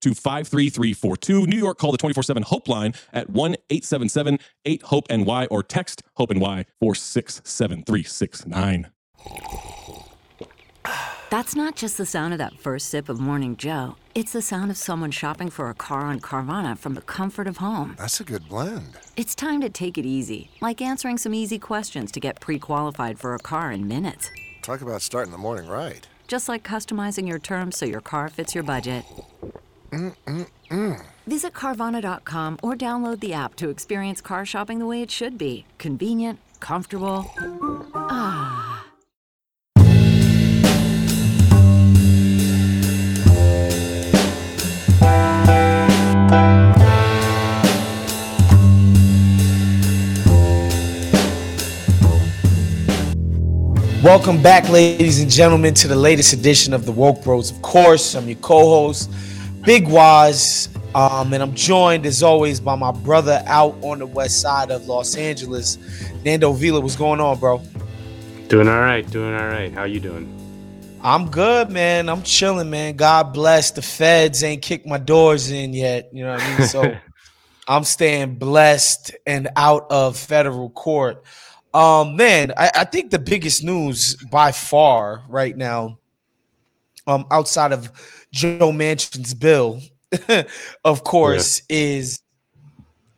to 53342. New York, call the 24 7 Hope line at 1 877 8 Hope NY or text Hope NY 467369. That's not just the sound of that first sip of Morning Joe. It's the sound of someone shopping for a car on Carvana from the comfort of home. That's a good blend. It's time to take it easy, like answering some easy questions to get pre qualified for a car in minutes. Talk about starting the morning right. Just like customizing your terms so your car fits your budget. Visit Carvana.com or download the app to experience car shopping the way it should be convenient, comfortable. Ah. Welcome back, ladies and gentlemen, to the latest edition of the Woke Bros. Of course, I'm your co-host, Big Wos, um, and I'm joined as always by my brother out on the west side of Los Angeles, Nando Vila. What's going on, bro? Doing all right, doing all right. How you doing? I'm good, man. I'm chilling, man. God bless. The feds ain't kicked my doors in yet. You know what I mean? So I'm staying blessed and out of federal court. Um, man, I, I think the biggest news by far right now, um, outside of Joe Manchin's bill, of course, is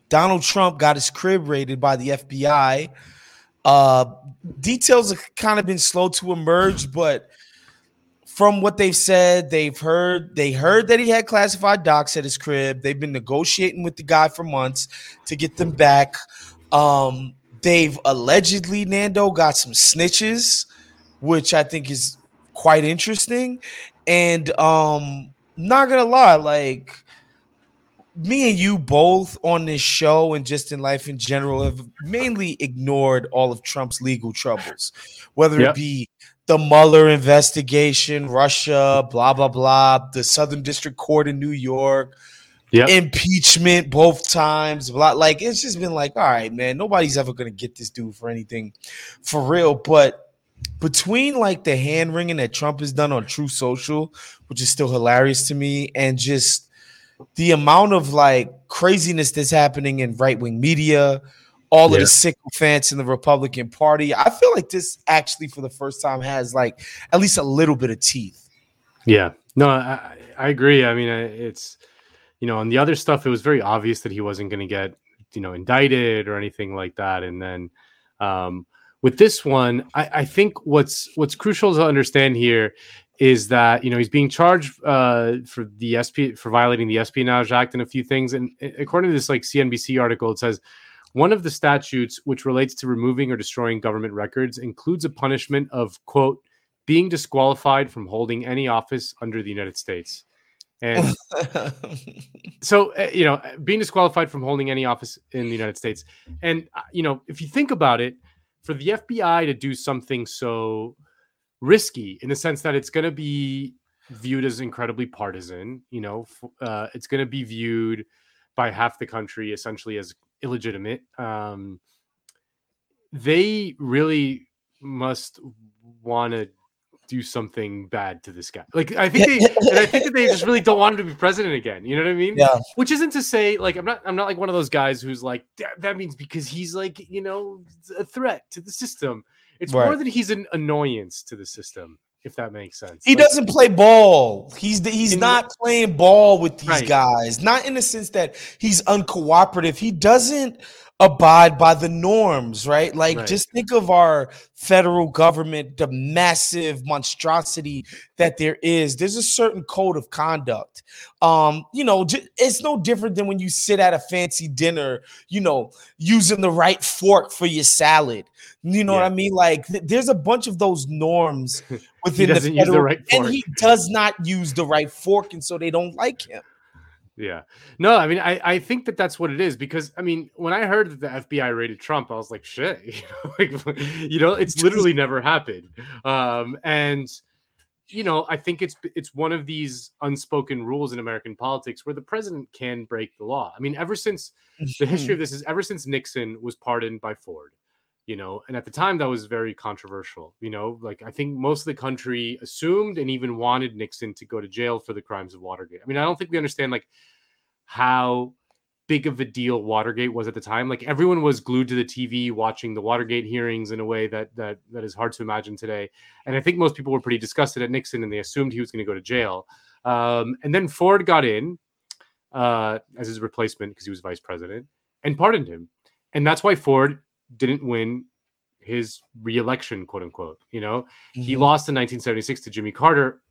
Donald Trump got his crib raided by the FBI. Uh, details have kind of been slow to emerge, but from what they've said, they've heard they heard that he had classified docs at his crib. They've been negotiating with the guy for months to get them back. Um, they've allegedly Nando got some snitches, which I think is quite interesting. And um, not gonna lie, like me and you both on this show and just in life in general have mainly ignored all of Trump's legal troubles, whether Yep. it be the Mueller investigation, Russia, blah blah blah, the Southern District Court in New York, Yep. impeachment both times. Blah, like it's just been like, all right, man, nobody's ever gonna get this dude for anything for real. But between like the hand wringing that Trump has done on Truth Social, which is still hilarious to me, and just the amount of like craziness that's happening in right wing media, all of Yeah. the sycophants in the Republican Party, I feel like this actually for the first time has like at least a little bit of teeth. Yeah. No, I, I agree. I mean, it's, you know, on the other stuff, it was very obvious that he wasn't going to get, you know, indicted or anything like that. And then um, with this one, I, I think what's what's crucial to understand here is that you know he's being charged uh, for the SP for violating the Espionage Act and a few things. And according to this like CNBC article, it says one of the statutes which relates to removing or destroying government records includes a punishment of quote being disqualified from holding any office under the United States. And so, uh, you know, being disqualified from holding any office in the United States. And, uh, you know, if you think about it, for the FBI to do something so risky in the sense that it's going to be viewed as incredibly partisan, you know, uh, it's going to be viewed by half the country essentially as illegitimate. Um, they really must want to do something bad to this guy. Like I think they and I think that they just really don't want him to be president again. You know what I mean? Yeah. Which isn't to say like I'm not I'm not like one of those guys who's like that, that means because he's like, you know, a threat to the system. It's Right. more that he's an annoyance to the system, if that makes sense. He Like, doesn't play ball. He's he's not playing ball with these Right. guys. Not in the sense that he's uncooperative. He doesn't abide by the norms, right? Like Right. just think of our federal government, the massive monstrosity that there is. There's a certain code of conduct. Um, you know, it's no different than when you sit at a fancy dinner, you know, using the right fork for your salad. You know what I mean? Like th- there's a bunch of those norms within the use the federal, right and he does not use the right fork, and so they don't like him. Yeah. No, I mean, I, I think that that's what it is because I mean, when I heard that the FBI raided Trump, I was like, shit, you know, like, you know it's literally never happened. Um, and you know, I think it's it's one of these unspoken rules in American politics where the president can break the law. I mean, ever since the history of this is ever since Nixon was pardoned by Ford, you know, and at the time that was very controversial. You know, like I think most of the country assumed and even wanted Nixon to go to jail for the crimes of Watergate. I mean, I don't think we understand like how big of a deal Watergate was at the time. Like everyone was glued to the TV watching the Watergate hearings in a way that that that is hard to imagine today. And I think most people were pretty disgusted at Nixon and they assumed he was going to go to jail. Um, and then Ford got in uh, as his replacement because he was vice president and pardoned him. And that's why Ford didn't win his reelection, quote unquote. You know, he Mhm. lost in 1976 to Jimmy Carter.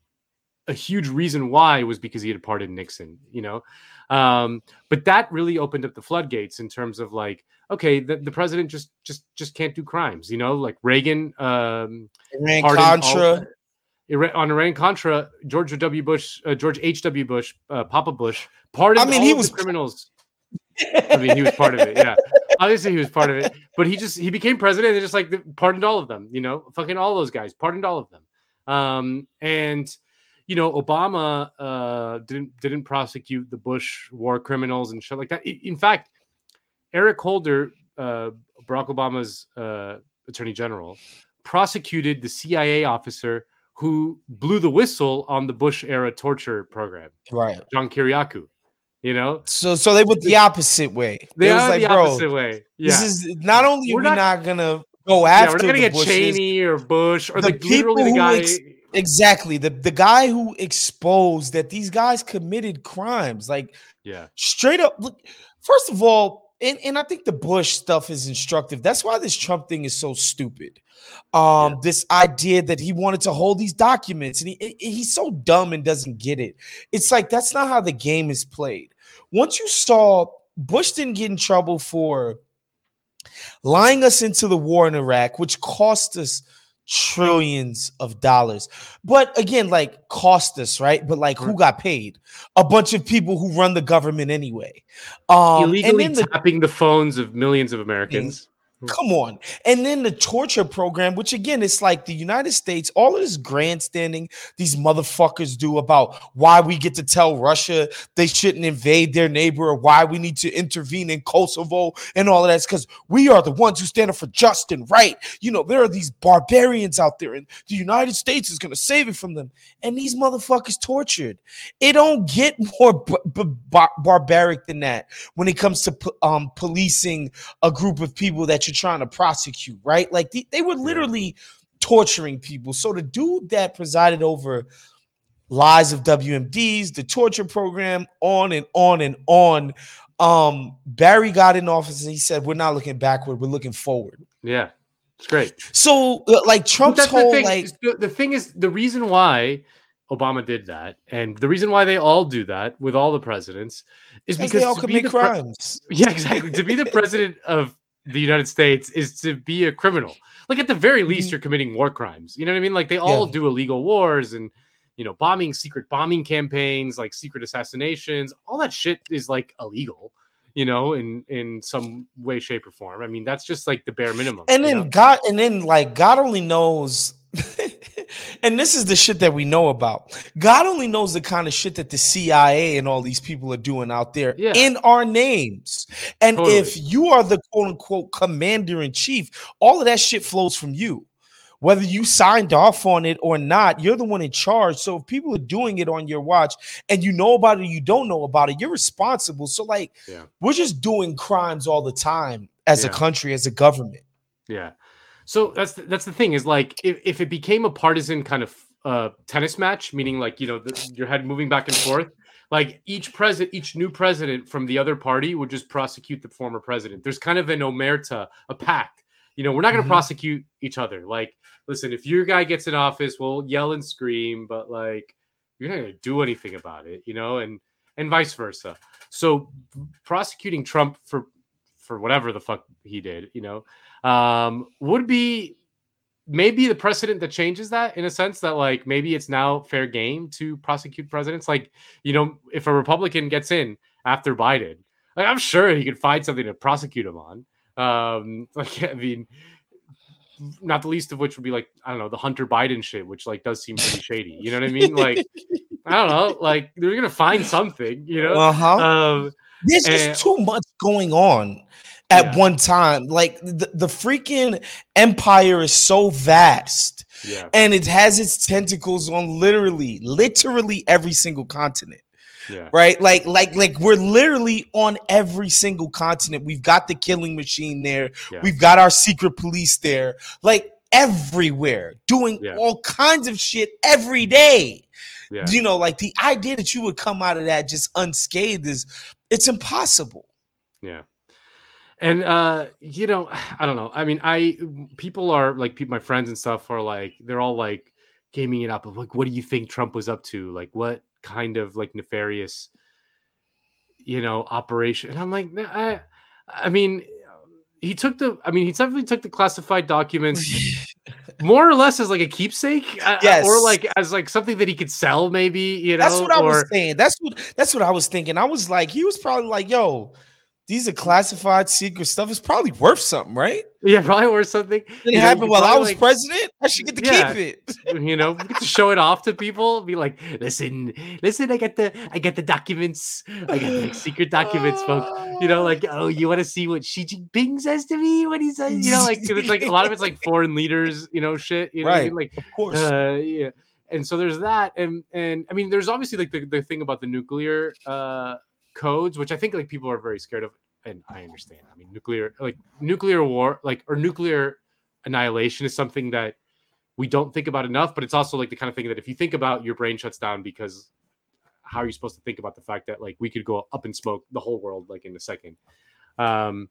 A huge reason why was because he had pardoned Nixon, you know. Um, but that really opened up the floodgates in terms of like, okay, the, the president just just just can't do crimes, you know, like Reagan um Iran all- Contra. Ira- on Iran Contra, George W. Bush, uh, George H. W. Bush, uh, Papa Bush, pardoned I mean, he of was- the criminals. I mean, he was part of it. Yeah, obviously he was part of it. But he just he became president and just like pardoned all of them. You know, fucking all those guys, pardoned all of them. Um, and you know, Obama uh, didn't didn't prosecute the Bush war criminals and shit like that. In fact, Eric Holder, uh, Barack Obama's uh, attorney general, prosecuted the CIA officer who blew the whistle on the Bush era torture program, Right. John Kiriakou. You know, So so they went the opposite way. they It was like, the bro, opposite way. Yeah. this is not only are We're we not- not, gonna go yeah, after we're not gonna the get Bushes, Cheney or Bush or The the, literally the people who guy. ex- Exactly. The the guy who exposed that these guys committed crimes. Like yeah, straight up look first of all and, and i think the bush stuff is instructive. That's why this trump thing is so stupid. Um this idea that he wanted to hold these documents and he, he- he's so dumb and doesn't get it. It's like that's not how the game is played. Once you saw bush didn't get in trouble for lying us into the war in iraq which cost us trillions of dollars. But again like cost us right? But like who got paid? A bunch of people who run the government anyway. Um illegally the, tapping the phones of millions of Americans. Come on. And then the torture program which again it's like the united states all of this grandstanding these motherfuckers do about why we get to tell russia they shouldn't invade their neighbor or why we need to intervene in kosovo and all of that's because we are the ones who stand up for just and right. You know there are these barbarians out there and the united states is going to save it from them. And these motherfuckers tortured. It don't get more b- b- bar- barbaric than that when it comes to po- um, policing a group of people that you're trying to prosecute, right? Like they, they were literally torturing people. So the dude that presided over lies of WMDs, the torture program, on and on and on. Um, Barry got in office and he said, "We're not looking backward, we're looking forward." Yeah, it's great. So, uh, like Trump's that's the whole thing. like The, the thing is, the reason why Obama did that, and the reason why they all do that with all the presidents, is because they all be commit the pre- crimes. yeah, exactly. to be the president of the United States is to be a criminal. Like at the very least, Mhm. you're committing war crimes. You know what I mean? Like they all Yeah. do illegal wars and you know, bombing, secret bombing campaigns, like secret assassinations, all that shit is like illegal, you know, in in some way, shape, or form. I mean, that's just like the bare minimum. And then know? God, and then like God only knows. and this is the shit that we know about. God only knows the kind of shit that the CIA and all these people are doing out there Yeah. in our names. And Totally. if you are the quote unquote commander in chief, all of that shit flows from you. Whether you signed off on it or not, you're the one in charge. So if people are doing it on your watch and you know about it, you don't know about it, you're responsible. So like, Yeah. we're just doing crimes all the time as a country, as a government. Yeah. So that's the, that's the thing is like if, if it became a partisan kind of uh tennis match, meaning like you know the, your head moving back and forth, like each president, each new president from the other party would just prosecute the former president. There's kind of an omerta, a pact. You know, we're not going to Mhm. prosecute each other. Like, listen, if your guy gets in office, we'll yell and scream, but like you're not going to do anything about it. You know, and and vice versa. So prosecuting Trump for for whatever the fuck he did, you know, um, would be maybe the precedent that changes that in a sense that like maybe it's now fair game to prosecute presidents. Like, you know, if a Republican gets in after Biden, like, I'm sure he could find something to prosecute him on. Um, like, I mean, not the least of which would be like, I don't know, the Hunter Biden shit, which like does seem pretty shady. You know what I mean? Like, I don't know, like they're gonna find something, you know. Uh-huh. Um, There's and- just too much going on at Yeah. one time. Like the, the freaking empire is so vast yeah, and it has its tentacles on literally, literally every single continent. yeah, Right? Like, like, like we're literally on every single continent. We've got the killing machine there. yeah. We've got our secret police there. Like everywhere, doing all kinds of shit every day yeah. you know like the idea that you would come out of that just unscathed is it's impossible Yeah. And uh, you know, I don't know. I mean, I people are like people, my friends and stuff are like they're all like gaming it up of like, what do you think Trump was up to? Like, what kind of like nefarious, you know, operation? And I'm like, I, I mean, he took the. I mean, he definitely took the classified documents more or less as like a keepsake, Yes. or like as like something that he could sell, maybe. You know, that's what i or, was saying that's what that's what i was thinking i was like he was probably like yo these are classified secret stuff. It's probably worth something right? Yeah, probably worth something. it happened while i was like- president. I should get to Yeah. keep it. You know get to show it off to people be like listen listen i got the i got the documents. I got the secret documents folks. You know like oh you want to see what xi jinping says to me when he says you know like it's like a lot of it's like foreign leaders you know shit you know what I mean? like of course. uh, yeah. And so there's that and and i mean there's obviously like the, the thing about the nuclear uh codes which i think like people are very scared of and i understand. I mean nuclear like nuclear war like or nuclear annihilation is something that we don't think about enough but it's also like the kind of thing that if you think about your brain shuts down because how are you supposed to think about the fact that like we could go up in smoke the whole world like in a second? Um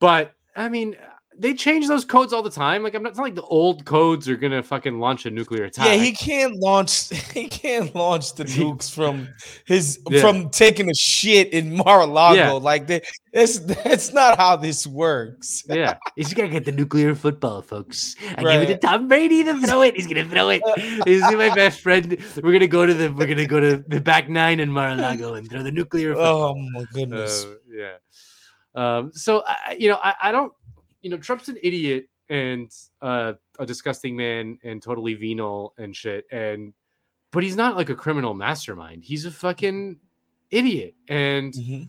but i mean they change those codes all the time like i'm not it's not like the old codes are gonna fucking launch a nuclear attack yeah he can't launch he can't launch the nukes from his Yeah. from taking a shit in mar-a-lago Yeah. like that that's that's not how this works yeah, he's gonna get the nuclear football, folks. I give it Right. to Tom Brady to throw it. He's gonna throw it. He's my best friend. We're gonna go to the we're gonna go to the back nine in Mar-a-Lago and throw the nuclear. Football. oh my goodness Uh, yeah. Um. So I, you know, I, I don't. You know, Trump's an idiot and uh, a disgusting man and totally venal and shit. And but he's not like a criminal mastermind. He's a fucking idiot. And Mhm.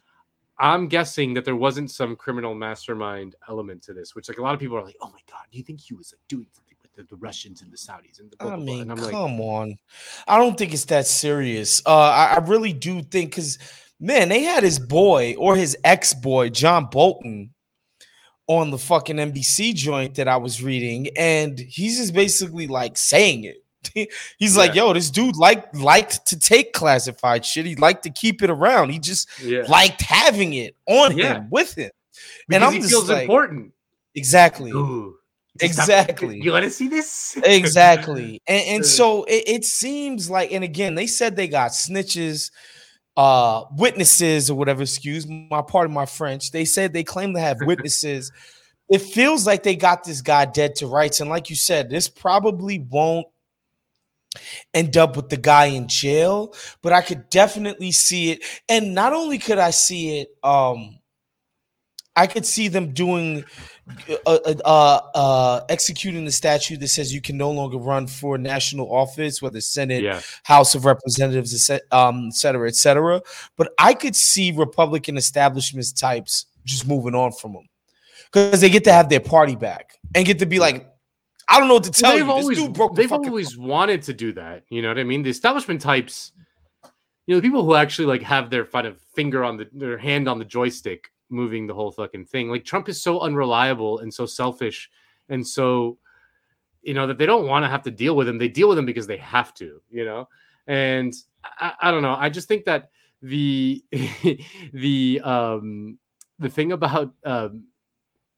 I'm guessing that there wasn't some criminal mastermind element to this, which like a lot of people are like, "Oh my god, do you think he was like doing something with the, the Russians and the Saudis?" And the blah, I blah, blah?" mean, and I'm like, come on. I don't think it's that serious. Uh, I, I really do think because man, they had his boy or his ex boy John Bolton on the fucking NBC joint that I was reading, and he's just basically like saying it. He's like, "Yo, this dude like liked to take classified shit. He liked to keep it around. He just yeah, liked having it on Yeah. him with him." because and I'm he just feels like- important. Exactly. Ooh, Exactly. You want to see this? exactly and, and so it, it seems like and again they said they got snitches uh witnesses or whatever excuse my part of my french. They said they claim to have witnesses. It feels like they got this guy dead to rights. And like you said this probably won't end up with the guy in jail, but I could definitely see it. And not only could I see it, um, I could see them doing uh, uh, uh, uh, executing the statute that says you can no longer run for national office, whether Senate, Yeah. House of Representatives, um, et cetera, et cetera. But I could see Republican establishment types just moving on from them because they get to have their party back and get to be like, I don't know what to tell they've you. always this dude broke the they've always wanted to do that. You know what I mean? The establishment types, you know, the people who actually like have their kind of finger on the their hand on the joystick, moving the whole fucking thing. Like Trump is so unreliable and so selfish, and so you know that they don't want to have to deal with him. They deal with him because they have to. You know, and I, I don't know. I just think that the the um the thing about um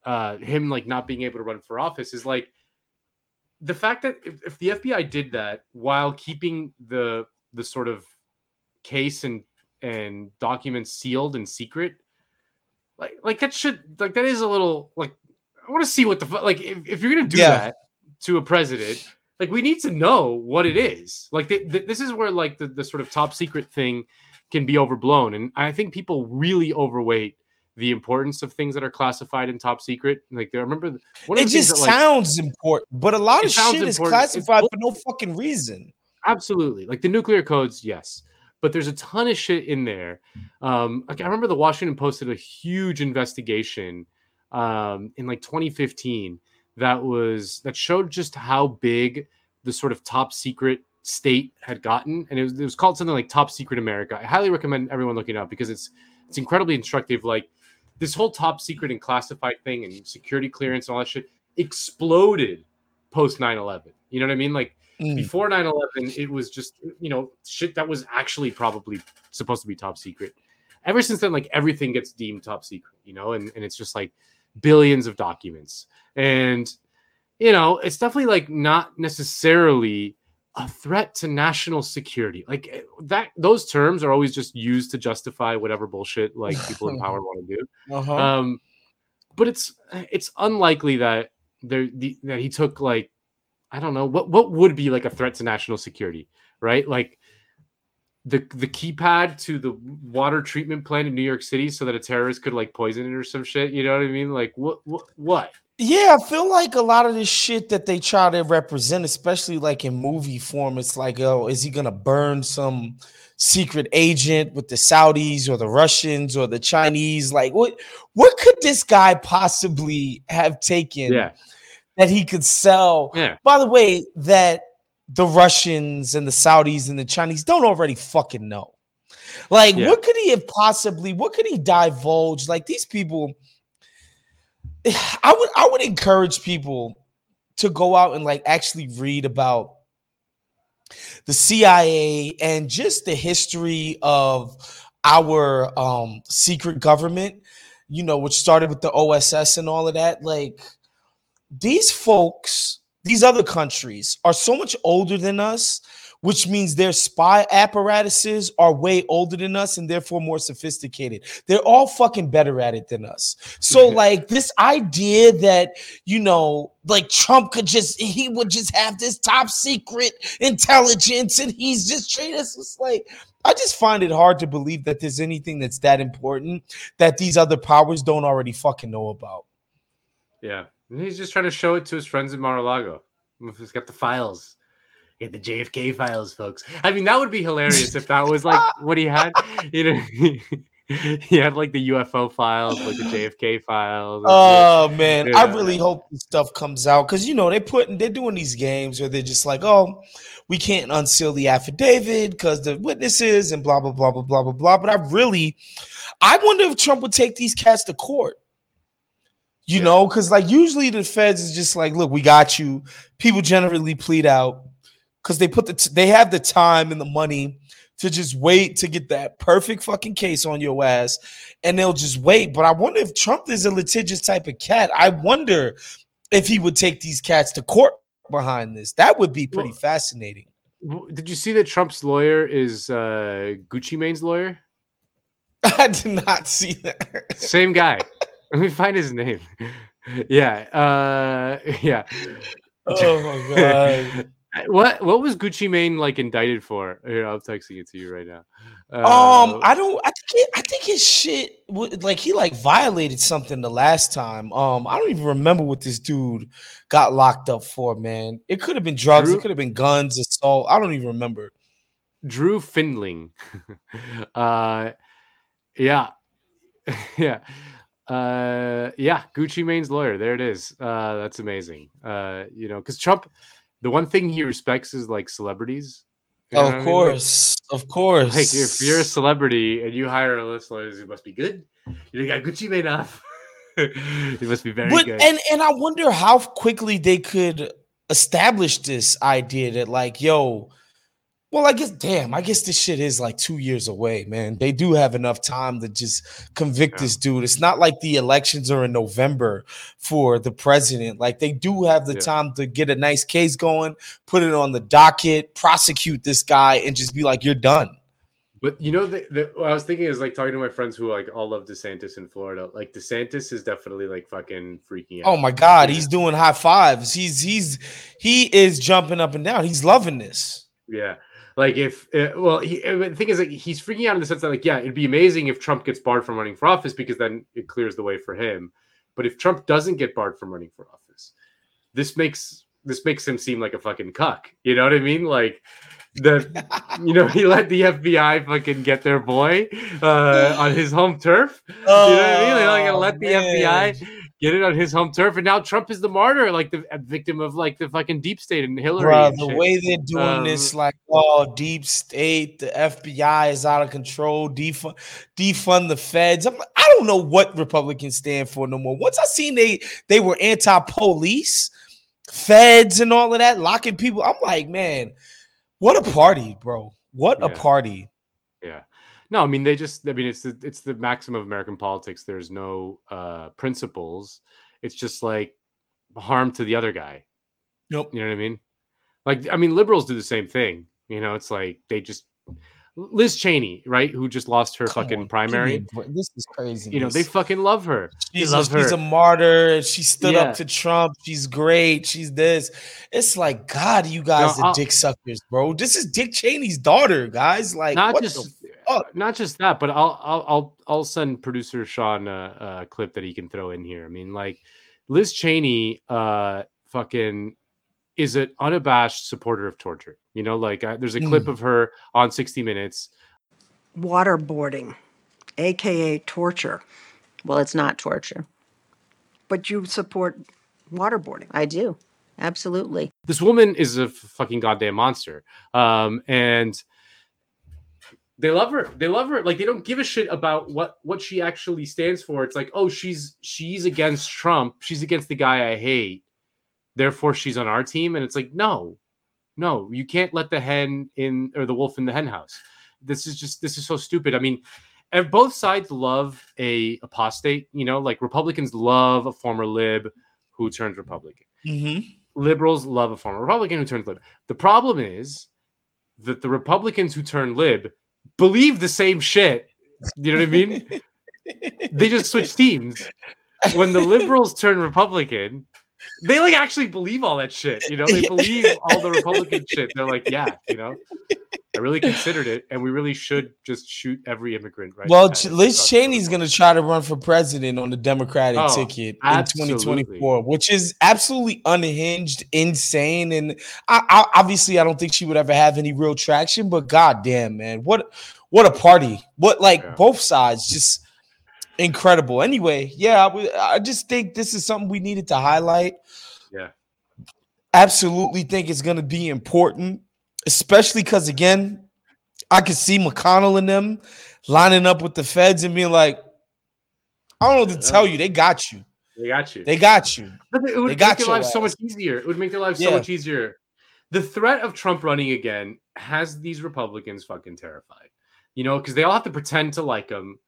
uh him like not being able to run for office is like the fact that if, if the FBI did that while keeping the the sort of case and and documents sealed and secret, like like that should like that is a little like I want to see what the like if, if you're gonna do Yeah. that to a president, like we need to know what it is. Like th- th- this is where like the, the sort of top secret thing can be overblown, and I think people really overweight the importance of things that are classified in top secret. Like I remember the- one of It the just that, like, sounds important, but a lot of shit is important. It's classified bull- for no fucking reason. Absolutely. Like the nuclear codes, yes. But there's a ton of shit in there. Um, I remember the Washington Post did a huge investigation um, in like 2015 that was that showed just how big the sort of top secret state had gotten, and it was, it was called something like Top Secret America. I highly recommend everyone looking it up because it's it's incredibly instructive. Like this whole top secret and classified thing and security clearance and all that shit exploded post 9-11 you know what i mean like Mm. before 9-11 it was just you know shit that was actually probably supposed to be top secret ever since then like everything gets deemed top secret you know and, and it's just like billions of documents and you know it's definitely like not necessarily a threat to national security like eh, that those terms are always just used to justify whatever bullshit like people in power want to do Uh-huh. um, but it's it's unlikely that there the, that he took like I don't know what what would be like a threat to national security, right? Like the the keypad to the water treatment plant in New York City so that a terrorist could like poison it or some shit. You know what I mean? Like what what what? Yeah, I feel like a lot of this shit that they try to represent, especially like in movie form, it's like, oh, is he gonna burn some secret agent with the Saudis or the Russians or the Chinese? Like, what what could this guy possibly have taken Yeah, that he could sell? yeah. By the way, that the Russians and the Saudis and the Chinese don't already fucking know. Like, Yeah. what could he have possibly? What could he divulge? Like these people. I would I would encourage people to go out and like actually read about the CIA and just the history of our um secret government, you know, which started with the OSS and all of that. Like these folks, these other countries are so much older than us, which means their spy apparatuses are way older than us and therefore more sophisticated. They're all fucking better at it than us. So, like, this idea that, you know, like Trump could just, he would just have this top secret intelligence and he's just treating us it's like, I just find it hard to believe that there's anything that's that important that these other powers don't already fucking know about. Yeah, and he's just trying to show it to his friends in Mar-a-Lago. He's got the files. Get the JFK files, folks. I mean, that would be hilarious if that was like what he had. You know, he had like the UFO files, like the JFK files. shit. Oh man, I really hope this stuff comes out because you know they putting they're doing these games where they're just like, oh, we can't unseal the affidavit because the witnesses and blah blah blah blah blah blah blah. But I really, I wonder if Trump would take these cats to court. You Yeah. know, because like usually the feds is just like, look, we got you. People generally plead out because they put the t- they have the time and the money to just wait to get that perfect fucking case on your ass and they'll just wait. But I wonder if Trump is a litigious type of cat. I wonder if he would take these cats to court behind this. That would be pretty Well- fascinating. Did you see that Trump's lawyer is uh, Gucci Mane's lawyer? I did not see that. Same guy. Let me find his name. Yeah, uh, yeah. Oh my god. what what was Gucci Mane like indicted for? Here, I'm texting it to you right now. Um, Uh, I don't. I think. It, I think his shit. Like he like violated something the last time. Um, I don't even remember what this dude got locked up for. Man, it could have been drugs. Drew- It could have been guns, assault. I don't even remember. Drew Findling. uh, yeah, yeah, uh, yeah. Gucci Mane's lawyer. There it is. Uh, that's amazing. Uh, you know, because Trump, the one thing he respects is like celebrities. You know what I of mean? course, of course. Like if you're a celebrity and you hire a list lawyers, it must be good. You got Gucci Mane off. it must be very but good. and and I wonder how quickly they could establish this idea that like, yo, well, I guess, damn, I guess this shit is like two years away, man. They do have enough time to just convict Yeah. this dude. It's not like the elections are in November for the president. Like they do have the Yeah. time to get a nice case going, put it on the docket, prosecute this guy, and just be like, you're done. But you know, the, the, what I was thinking is like talking to my friends who like all love DeSantis in Florida. Like DeSantis is definitely like fucking freaking oh out. Oh my God, he's doing high fives. He's he's he is jumping up and down. He's loving this. Yeah. Like if uh, well, he, uh, the thing is like he's freaking out in the sense that like yeah, it'd be amazing if Trump gets barred from running for office because then it clears the way for him. But if Trump doesn't get barred from running for office, this makes this makes him seem like a fucking cuck. You know what I mean? Like the you know he let the FBI fucking get their boy uh, on his home turf. You know what I mean? They're not gonna Oh, let the man. FBI get it on his home turf, and now Trump is the martyr, like the victim of like the fucking deep state and Hillary. Bruh, and the shit. way they're doing Um, this, like, oh, deep state, the FBI is out of control, defund, defund the feds. I'm like, I don't know what Republicans stand for no more. Once I seen they they were anti-police, feds, and all of that, locking people, I'm like, man, what a party, bro! What a party! Yeah. No, I mean they just I mean it's the it's the maxim of American politics. There's no uh principles. It's just like harm to the other guy. Nope. You know what I mean? Like I mean liberals do the same thing. You know, it's like they just Liz Cheney, right, who just lost her Come fucking on, primary. me. This is crazy. You know, they fucking love her. She's, love a, she's a martyr. She stood Yeah. up to Trump. She's great. She's this. It's like God, you guys No, are I'll- dick suckers, bro. This is Dick Cheney's daughter, guys. Like, not what just the fuck? not just that, but I'll I'll I'll I'll send producer Sean a, a clip that he can throw in here. I mean, like Liz Cheney, uh, fucking is an unabashed supporter of torture. You know, like uh, there's a clip Mm. of her on 60 Minutes. waterboarding, aka torture, Well, it's not torture. but you support waterboarding. I do. Absolutely. This woman is a f- fucking goddamn monster, um, and they love her. They love her. Like they don't give a shit about what what she actually stands for. It's like, oh, she's she's against Trump. She's against the guy I hate. Therefore, she's on our team. And it's like, no, no, you can't let the hen in or the wolf in the hen house. This is just this is so stupid. I mean, and both sides love a apostate. You know, like Republicans love a former lib who turns Republican Mhm. liberals love a former Republican who turns lib. The problem is that the Republicans who turn lib believe the same shit. You know what I mean? they just switch teams. When the liberals turn Republican, they like actually believe all that shit. You know, they believe all the Republican shit. They're like, yeah, you know, I really considered it, and we really should just shoot every immigrant right. Well, Ch- Liz Cheney's going to try to run for president on the Democratic Oh, ticket in 2024, which is absolutely unhinged, insane, and I, I, obviously, I don't think she would ever have any real traction. But goddamn, man, what what a party! What like Yeah. both sides just incredible. Anyway, yeah, I, I just think this is something we needed to highlight. Yeah. Absolutely think it's going to be important, especially because again, I could see McConnell and them lining up with the feds and being like, I don't know what to tell you. They got you. They got you. They got you. But it would They got make their your lives so much easier. It would make their lives Yeah. so much easier. The threat of Trump running again has these Republicans fucking terrified. You know, because they all have to pretend to like him.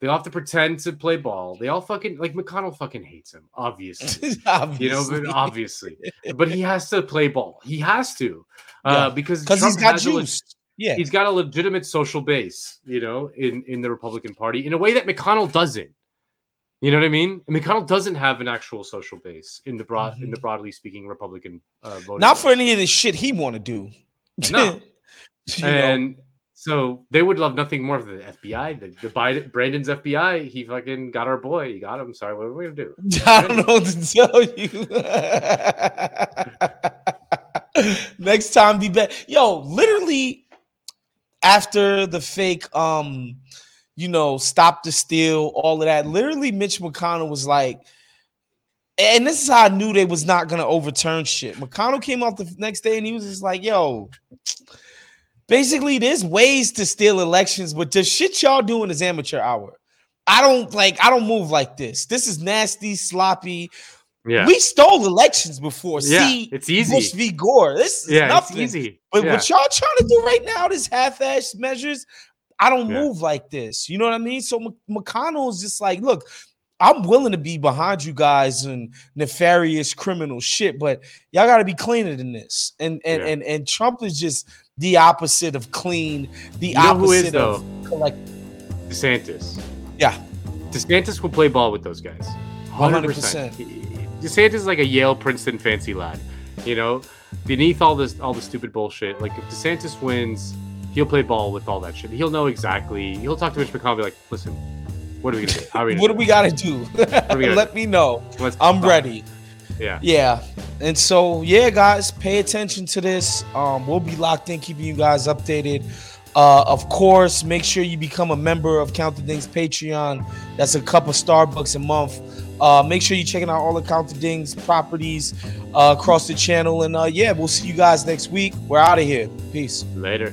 They all have to pretend to play ball. They all fucking like McConnell fucking hates him, obviously. you know, but obviously. But he has to play ball. He has to. Uh, Yeah. because Because he's Trump got a le- Yeah. he's got a legitimate social base, you know, in in the Republican Party in a way that McConnell doesn't. You know what I mean? And McConnell doesn't have an actual social base in the broad in Mhm. the broadly speaking Republican uh, voting. Not for base. any of the shit he want to do. No. You know? So they would love nothing more than the FBI, the, the Biden, Brandon's FBI. He fucking got our boy. He got him. Sorry, what are we gonna do? I don't know what to tell you. Next time, be better. Yo, literally, after the fake, um, you know, stop the steal, all of that. Literally, Mitch McConnell was like, and this is how I knew they was not gonna overturn shit. McConnell came out the next day and he was just like, "Yo." Basically, there's ways to steal elections, but the shit y'all doing is amateur hour. I don't like. I don't move like this. This is nasty, sloppy. Yeah, We stole elections before. Yeah, See, it's easy. Bush v. Gore. This is yeah, nothing. it's easy. But yeah. what y'all trying to do right now, this half-ass measures, I don't Yeah. move like this. You know what I mean? So Mc- McConnell is just like, look, I'm willing to be behind you guys and nefarious criminal shit, but y'all got to be cleaner than this. And and, Yeah. and and Trump is just the opposite of clean, the You know opposite is, of collect. DeSantis. Yeah. DeSantis will play ball with those guys. 100%. He- DeSantis is like a Yale Princeton fancy lad. You know, beneath all this all the stupid bullshit. Like if DeSantis wins, he'll play ball with all that shit. He'll know exactly. He'll talk to Mitch McConnell and be like, listen, what are we gonna do? How are we gonna What do do we got to do? Let me know. Let's I'm talk." ready. Yeah. Yeah. And so, yeah, guys, pay attention to this. Um, we'll be locked in, keeping you guys updated. Uh, of course, make sure you become a member of Count the Dings Patreon. That's a cup of Starbucks a month. Uh, make sure you're checking out all the Count the Dings properties uh, across the channel. And uh, yeah, we'll see you guys next week. We're out of here. Peace. Later.